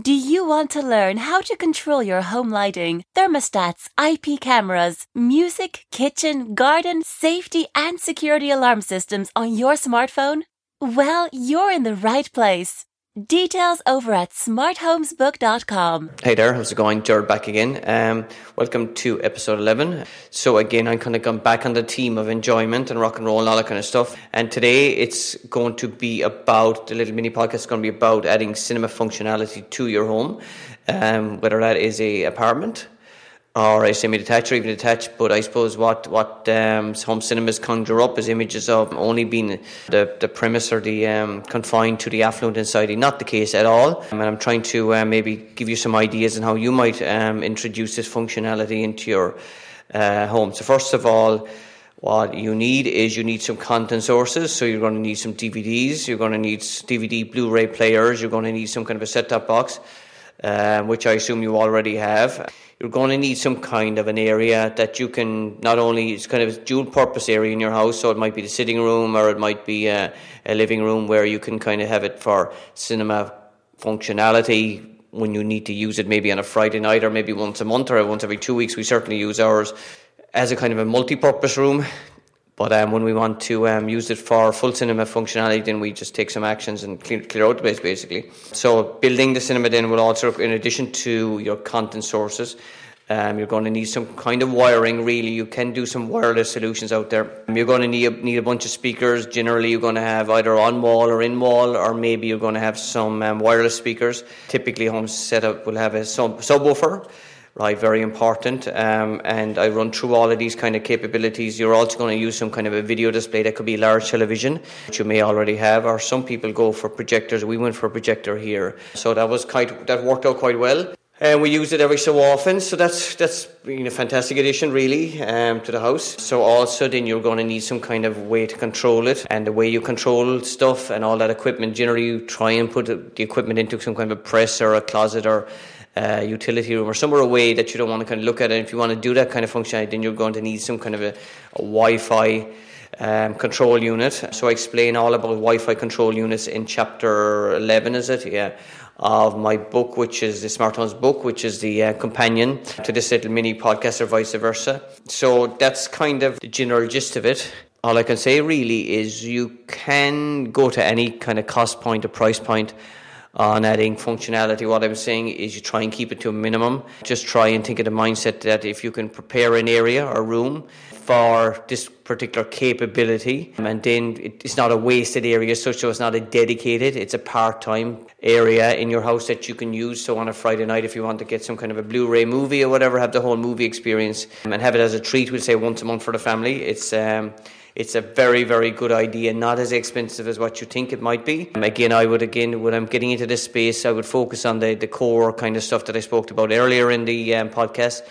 Do you want to learn how to control your home lighting, thermostats, IP cameras, music, kitchen, garden, safety, and security alarm systems on your smartphone? Well, you're in the right place. Details over at smarthomesbook.com. Hey there, how's it going? Gerard back again. Um, welcome to episode 11. So, again, I'm kind of gone back on the theme of enjoyment and rock and roll and all that kind of stuff. And today it's going to be about the little mini podcast is going to be about adding cinema functionality to your home, um, whether that is a apartment or a semi-detached or even detached. But I suppose what what um, home cinemas conjure up is images of only being the, the premise or the um, confined to the affluent and society. Not the case at all. And I'm trying to uh, maybe give you some ideas on how you might um, introduce this functionality into your uh, home. So first of all. What you need is you need some content sources. So you're going to need some DVDs. You're going to need DVD, Blu-ray players. You're going to need some kind of a set-top box, uh, which I assume you already have. You're going to need some kind of an area that you can not only it's kind of a dual purpose area in your house so it might be the sitting room or it might be a, a living room where you can kind of have it for cinema functionality when you need to use it maybe on a Friday night or maybe once a month or once every two weeks we certainly use ours as a kind of a multi-purpose room but um, when we want to um, use it for full cinema functionality, then we just take some actions and clear, clear out the base basically. So building the cinema then will also, in addition to your content sources, um, you're going to need some kind of wiring. Really, you can do some wireless solutions out there. You're going to need a, need a bunch of speakers. Generally, you're going to have either on wall or in wall, or maybe you're going to have some um, wireless speakers. Typically, home setup will have a sub- subwoofer right? Very important. Um, and I run through all of these kind of capabilities. You're also going to use some kind of a video display that could be large television, which you may already have, or some people go for projectors. We went for a projector here, so that was quite that worked out quite well. And we use it every so often, so that's that's been a fantastic addition, really, um, to the house. So also, then you're going to need some kind of way to control it, and the way you control stuff and all that equipment. Generally, you try and put the equipment into some kind of a press or a closet or uh, utility room or somewhere away that you don't want to kind of look at it. If you want to do that kind of functionality, then you're going to need some kind of a, a Wi-Fi um, control unit. So I explain all about Wi-Fi control units in chapter 11, is it? Yeah. Of my book, which is the Smart Homes book, which is the uh, companion to this little mini podcast, or vice versa. So that's kind of the general gist of it all I can say really is you can go to any kind of cost point or price point on adding functionality. What I'm saying is you try and keep it to a minimum. Just try and think of the mindset that if you can prepare an area or room for this particular capability, and then it's not a wasted area, such so it's not a dedicated, it's a part-time area in your house that you can use. So on a Friday night, if you want to get some kind of a Blu-ray movie or whatever, have the whole movie experience and have it as a treat. We'll say once a month for the family. It's um, it's a very, very good idea, not as expensive as what you think it might be. Um, again, I would, again, when I'm getting into this space, I would focus on the, the core kind of stuff that I spoke about earlier in the um, podcast.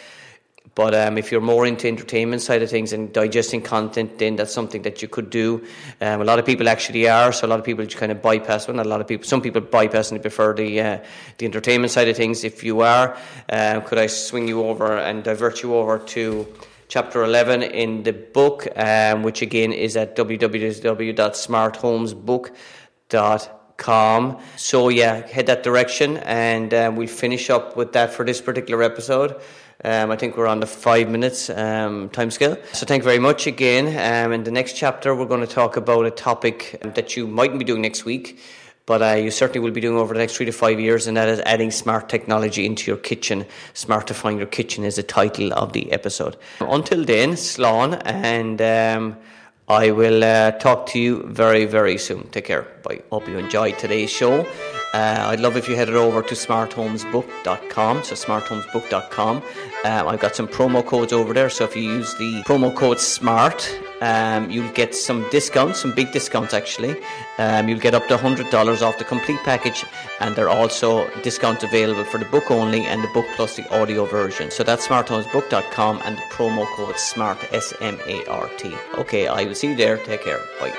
But um, if you're more into entertainment side of things and digesting content, then that's something that you could do. Um, a lot of people actually are, so a lot of people just kind of bypass. Well, a lot of people. Some people bypass and prefer the uh, the entertainment side of things. If you are, uh, could I swing you over and divert you over to chapter 11 in the book, um, which again is at www.smarthomesbook.com. So, yeah, head that direction and um, we'll finish up with that for this particular episode. Um, I think we're on the five minutes um, time scale. So thank you very much again. Um, in the next chapter, we're going to talk about a topic that you mightn't be doing next week, but uh, you certainly will be doing over the next three to five years, and that is adding smart technology into your kitchen. Smartifying your kitchen is the title of the episode. Until then, Slán, and um, I will uh, talk to you very, very soon. Take care. Bye. Hope you enjoyed today's show. Uh, I'd love if you headed over to smarthomesbook.com, so smarthomesbook.com. Um, I've got some promo codes over there, so if you use the promo code SMART, um, you'll get some discounts, some big discounts actually. Um, you'll get up to $100 off the complete package, and there are also discounts available for the book only and the book plus the audio version. So that's smarthomesbook.com and the promo code SMART, S M A R T. Okay, I will see you there. Take care. Bye.